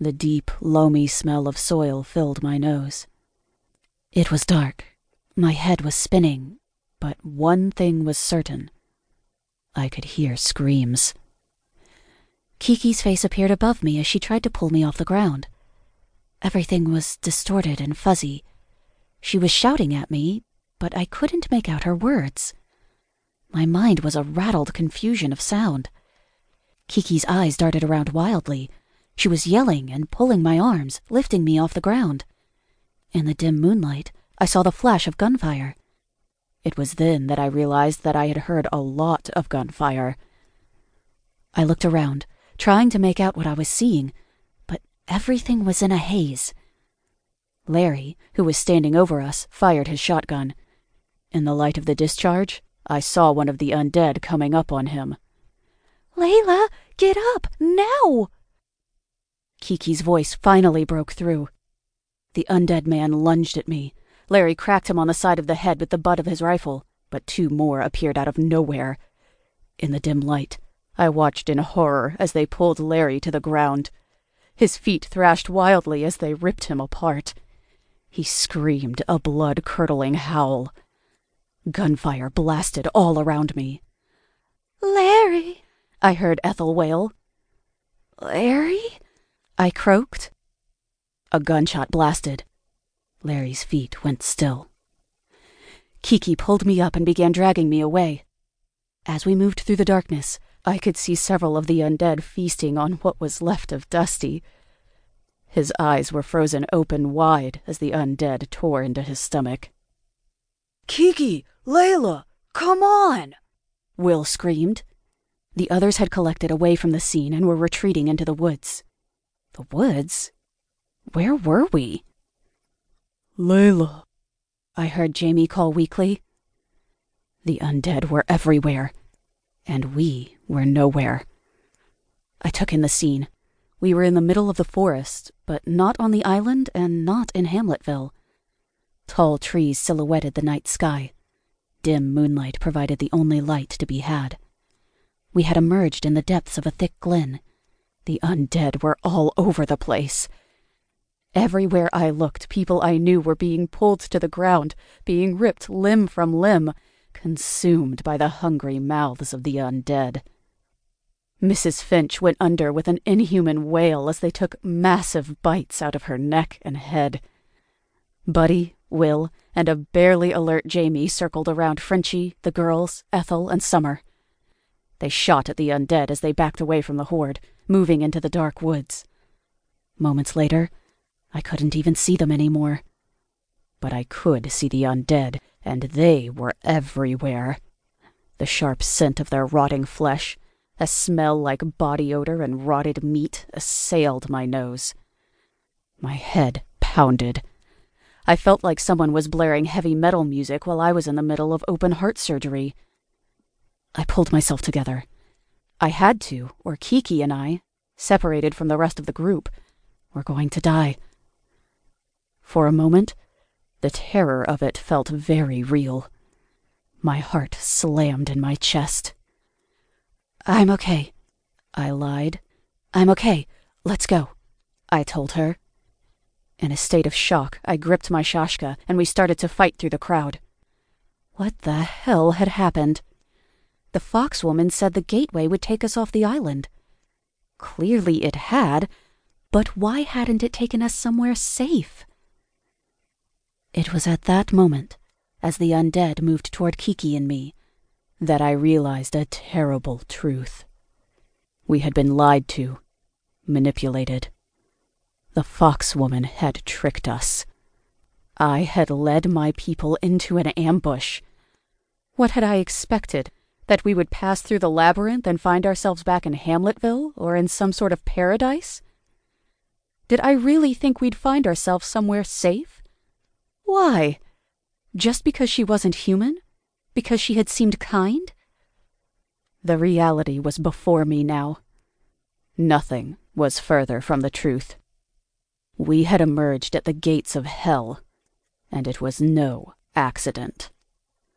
The deep, loamy smell of soil filled my nose. It was dark. My head was spinning, but one thing was certain. I could hear screams. Kiki's face appeared above me as she tried to pull me off the ground. Everything was distorted and fuzzy. She was shouting at me, but I couldn't make out her words. My mind was a rattled confusion of sound. Kiki's eyes darted around wildly. She was yelling and pulling my arms, lifting me off the ground. In the dim moonlight, I saw the flash of gunfire. It was then that I realized that I had heard a lot of gunfire. I looked around, trying to make out what I was seeing, but everything was in a haze. Larry, who was standing over us, fired his shotgun. In the light of the discharge, I saw one of the undead coming up on him. Layla, get up, now! Kiki's voice finally broke through. The undead man lunged at me. Larry cracked him on the side of the head with the butt of his rifle, but two more appeared out of nowhere. In the dim light, I watched in horror as they pulled Larry to the ground. His feet thrashed wildly as they ripped him apart. He screamed a blood curdling howl. Gunfire blasted all around me. Larry, I heard Ethel wail. Larry? I croaked. A gunshot blasted. Larry's feet went still. Kiki pulled me up and began dragging me away. As we moved through the darkness, I could see several of the undead feasting on what was left of Dusty. His eyes were frozen open wide as the undead tore into his stomach. Kiki, Layla, come on! Will screamed. The others had collected away from the scene and were retreating into the woods. The woods? Where were we? Layla, I heard Jamie call weakly. The undead were everywhere, and we were nowhere. I took in the scene. We were in the middle of the forest, but not on the island and not in Hamletville. Tall trees silhouetted the night sky. Dim moonlight provided the only light to be had. We had emerged in the depths of a thick glen. The undead were all over the place. Everywhere I looked, people I knew were being pulled to the ground, being ripped limb from limb, consumed by the hungry mouths of the undead. Mrs. Finch went under with an inhuman wail as they took massive bites out of her neck and head. Buddy, Will, and a barely alert Jamie circled around Frenchie, the girls, Ethel, and Summer. They shot at the undead as they backed away from the horde, moving into the dark woods. Moments later, I couldn't even see them anymore. But I could see the undead, and they were everywhere. The sharp scent of their rotting flesh, a smell like body odor and rotted meat, assailed my nose. My head pounded. I felt like someone was blaring heavy metal music while I was in the middle of open heart surgery. I pulled myself together. I had to, or Kiki and I, separated from the rest of the group, were going to die. For a moment, the terror of it felt very real. My heart slammed in my chest. I'm okay, I lied. I'm okay. Let's go, I told her. In a state of shock, I gripped my Shashka and we started to fight through the crowd. What the hell had happened? The foxwoman said the gateway would take us off the island. Clearly it had, but why hadn't it taken us somewhere safe? It was at that moment, as the undead moved toward Kiki and me, that I realized a terrible truth. We had been lied to, manipulated. The foxwoman had tricked us. I had led my people into an ambush. What had I expected? That we would pass through the labyrinth and find ourselves back in Hamletville or in some sort of paradise? Did I really think we'd find ourselves somewhere safe? Why? Just because she wasn't human? Because she had seemed kind? The reality was before me now. Nothing was further from the truth. We had emerged at the gates of hell, and it was no accident.